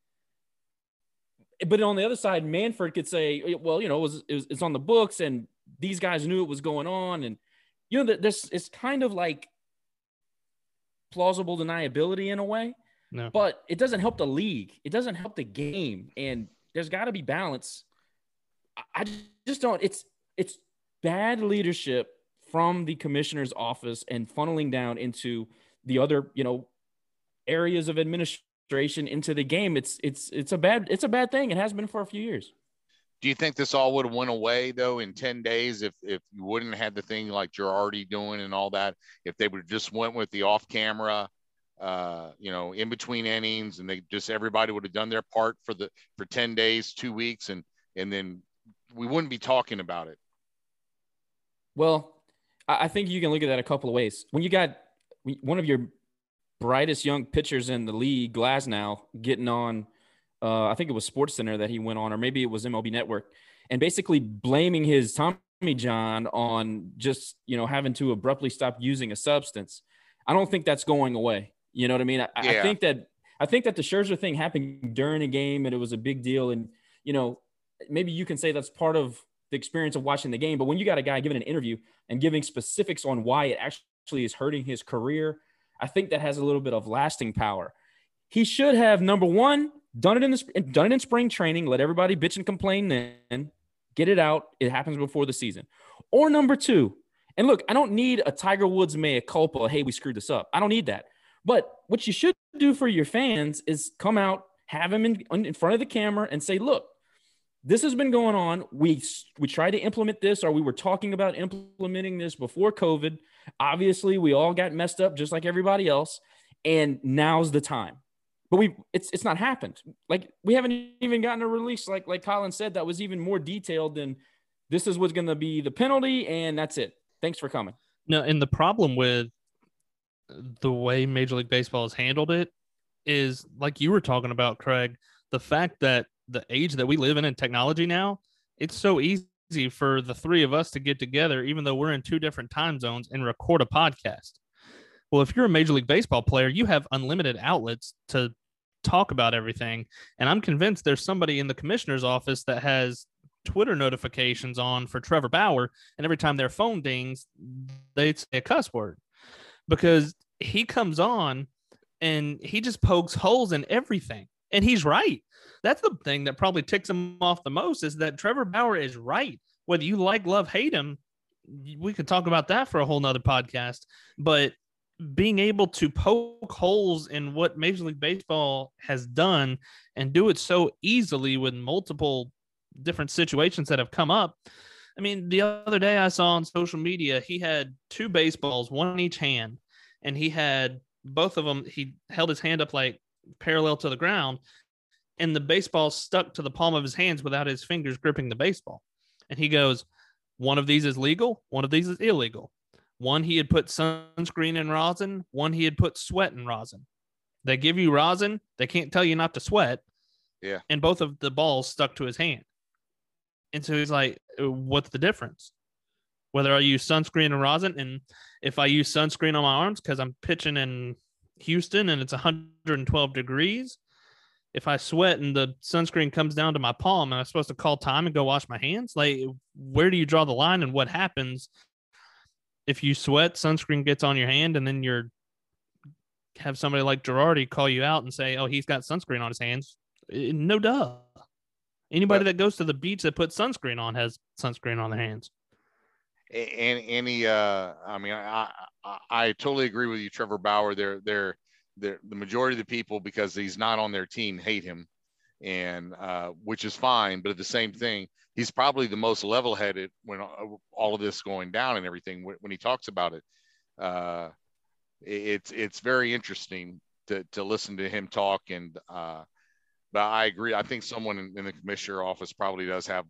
But on the other side, Manfred could say, well, you know, it was, it was it's on the books and these guys knew it was going on, and you know this it's kind of like plausible deniability in a way. No. But it doesn't help the league. It doesn't help the game. And there's got to be balance. I just don't. It's it's bad leadership from the commissioner's office and funneling down into the other, you know, areas of administration into the game. It's it's it's a bad it's a bad thing. It has been for a few years. Do you think this all would have went away though in ten days if if you wouldn't have had the thing like you're already doing and all that? If they would just went with the off camera, uh, you know, in between innings, and they just everybody would have done their part for the for ten days, two weeks, and and then we wouldn't be talking about it. Well, I think you can look at that a couple of ways. When you got one of your brightest young pitchers in the league, Glasnow, getting on uh, I think it was SportsCenter that he went on, or maybe it was MLB Network, and basically blaming his Tommy John on just you know having to abruptly stop using a substance. I don't think that's going away. You know what I mean? I, yeah. I think that I think that the Scherzer thing happened during a game and it was a big deal, and you know maybe you can say that's part of the experience of watching the game. But when you got a guy giving an interview and giving specifics on why it actually is hurting his career, I think that has a little bit of lasting power. He should have number one done it in the done it in spring training. Let everybody bitch and complain then. Get it out. It happens before the season. Or number two, and look, I don't need a Tiger Woods mea culpa. Hey, we screwed this up. I don't need that. But what you should do for your fans is come out, have him in, in front of the camera, and say, "Look, this has been going on. We we tried to implement this, or we were talking about implementing this before COVID. Obviously, we all got messed up just like everybody else, and now's the time. But we it's it's not happened. Like we haven't even gotten a release. Like like Colin said, that was even more detailed than this is what's going to be the penalty, and that's it. Thanks for coming. No, and the problem with the way Major League Baseball has handled it is like you were talking about, Craig. The fact that the age that we live in in technology now, it's so easy for the three of us to get together, even though we're in two different time zones, and record a podcast. Well, if you're a Major League Baseball player, you have unlimited outlets to talk about everything. And I'm convinced there's somebody in the commissioner's office that has Twitter notifications on for Trevor Bauer. And every time their phone dings, they say a cuss word because he comes on and he just pokes holes in everything. And he's right. That's the thing that probably ticks him off the most is that Trevor Bauer is right. Whether you like, love, hate him, we could talk about that for a whole nother podcast. But being able to poke holes in what Major League Baseball has done and do it so easily with multiple different situations that have come up. I mean, the other day I saw on social media, he had two baseballs, one in each hand, and he had both of them. He held his hand up like parallel to the ground, and the baseball stuck to the palm of his hands without his fingers gripping the baseball. And he goes, One of these is legal, one of these is illegal. One he had put sunscreen in rosin, one he had put sweat in rosin. They give you rosin, they can't tell you not to sweat. Yeah. And both of the balls stuck to his hand. And so he's like, What's the difference? Whether I use sunscreen and rosin, and if I use sunscreen on my arms because I'm pitching in Houston and it's 112 degrees, if I sweat and the sunscreen comes down to my palm, am I supposed to call time and go wash my hands? Like, where do you draw the line and what happens if you sweat, sunscreen gets on your hand, and then you're have somebody like Girardi call you out and say, "Oh, he's got sunscreen on his hands." Eh, no duh. Anybody that goes to the beach that puts sunscreen on has sunscreen on their hands. And any, uh, I mean, I, I, I totally agree with you, Trevor Bauer. They're they're the majority of the people because he's not on their team hate him. And uh, which is fine but at the same thing he's probably the most level-headed when uh, all of this going down and everything when he talks about it. Uh, it's it's very interesting to, to listen to him talk and uh, but i agree. I think someone in, in the commissioner office probably does have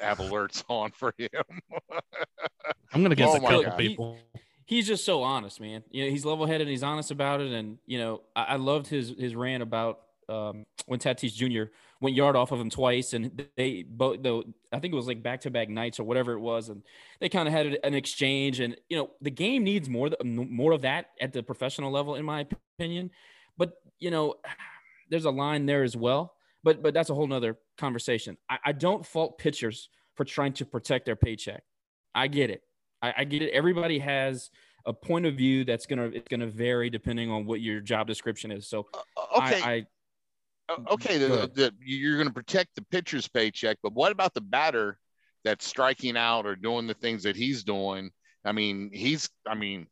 have alerts on for him. I'm gonna guess oh a couple people he's just so honest, man. You know, he's level headed and he's honest about it. And you know, I, I loved his his rant about um, when Tatis Jr. went yard off of him twice, and they both though I think it was like back to back nights or whatever it was, and they kind of had an exchange. And you know, the game needs more more of that at the professional level, in my opinion. But you know, there's a line there as well. But but that's a whole nother conversation. I, I don't fault pitchers for trying to protect their paycheck. I get it. I, I get it. Everybody has a point of view that's gonna it's gonna vary depending on what your job description is. So uh, uh okay. I, I uh, okay, the, the, you're going to protect the pitcher's paycheck, but what about the batter that's striking out or doing the things that he's doing? I mean, he's, I mean,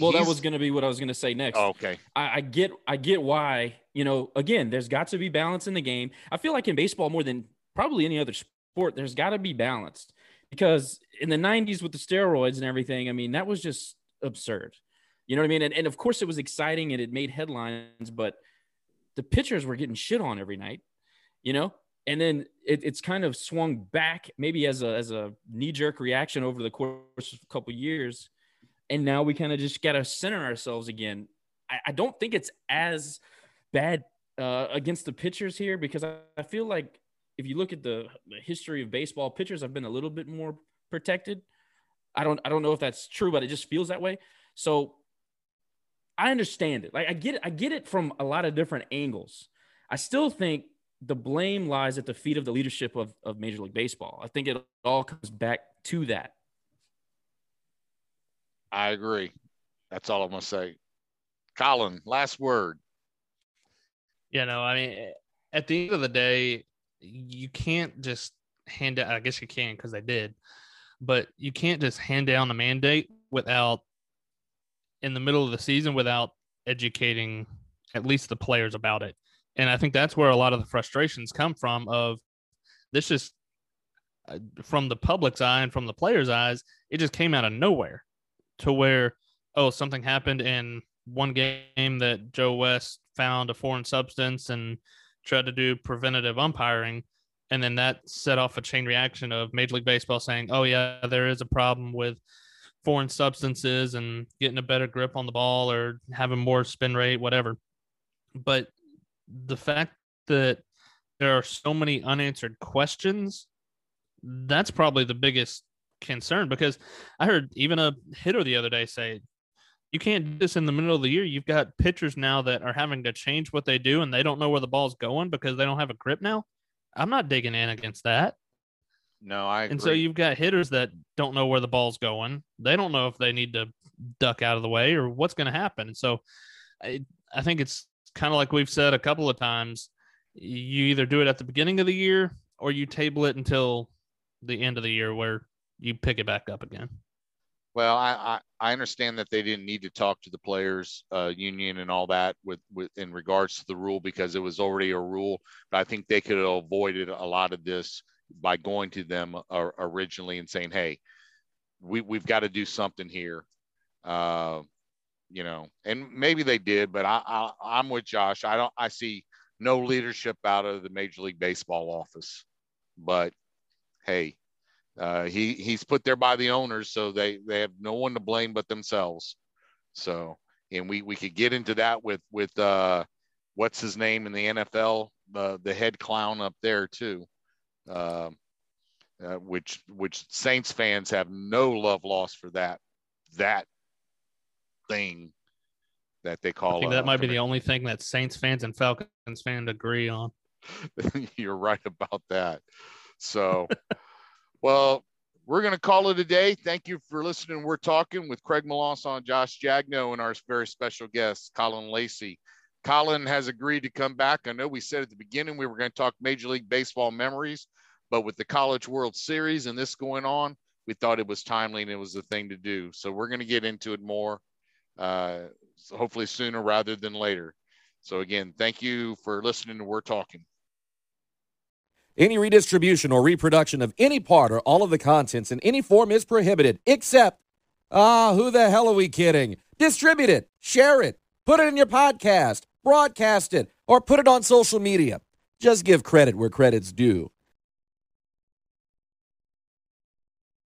well, that was going to be what I was going to say next. Oh, okay, I, I, get, I get why. You know, again, there's got to be balance in the game. I feel like in baseball more than probably any other sport, there's got to be balanced because in the 90s with the steroids and everything, I mean, that was just absurd. You know what I mean? And, and of course, it was exciting and it made headlines, but the pitchers were getting shit on every night, you know? And then it, it's kind of swung back, maybe as a, as a knee jerk reaction over the course of a couple of years. And now we kind of just got to center ourselves again. I, I don't think it's as bad uh, against the pitchers here because I, I feel like if you look at the, the history of baseball, pitchers have been a little bit more protected. I don't I don't know if that's true, but it just feels that way. So I understand it. Like I get it, I get it from a lot of different angles. I still think the blame lies at the feet of the leadership of, of Major League Baseball. I think it all comes back to that. I agree. That's all I'm gonna say. Colin, last word. You know, I mean, at the end of the day, you can't just hand out. I guess you can because they did, but you can't just hand down a mandate without in the middle of the season without educating at least the players about it. And I think that's where a lot of the frustrations come from of this just uh, from the public's eye and from the players' eyes, it just came out of nowhere to where, oh, something happened in one game that Joe West found a foreign substance and tried to do preventative umpiring. And then that set off a chain reaction of Major League Baseball saying, oh, yeah, there is a problem with foreign substances and getting a better grip on the ball or having more spin rate, whatever. But the fact that there are so many unanswered questions, that's probably the biggest concern because I heard even a hitter the other day say, you can't do this in the middle of the year. You've got pitchers now that are having to change what they do and they don't know where the ball's going because they don't have a grip now. I'm not digging in against that. No, I agree. And so you've got hitters that don't know where the ball's going. They don't know if they need to duck out of the way or what's going to happen. And so I, I think it's kind of like we've said a couple of times. You either do it at the beginning of the year or you table it until the end of the year where you pick it back up again. Well, I, I, I understand that they didn't need to talk to the players uh, union and all that with, with in regards to the rule because it was already a rule. But I think they could have avoided a lot of this by going to them uh, originally and saying, "Hey, we we've got to do something here," uh, you know. And maybe they did, but I, I I'm with Josh. I don't. I see no leadership out of the Major League Baseball office. But hey, uh, he he's put there by the owners, so they they have no one to blame but themselves. So, and we we could get into that with with uh, what's his name in the NFL, the the head clown up there too uh, uh, which which Saints fans have no love lost for that that thing that they call. I think that uh, might be the only thing that Saints fans and Falcons fans agree on. You're right about that. So, well, we're going to call it a day. Thank you for listening. We're talking with Craig Melanson, Josh Jagno, and our very special guest, Colin Lacey. Colin has agreed to come back. I know we said at the beginning we were going to talk Major League Baseball memories, but with the College World Series and this going on, we thought it was timely and it was the thing to do. So we're going to get into it more, uh, hopefully sooner rather than later. So again, thank you for listening to We're Talking. Any redistribution or reproduction of any part or all of the contents in any form is prohibited, except, ah, who the hell are we kidding? Distribute it, share it, put it in your podcast, broadcast it, or put it on social media. Just give credit where credit's due.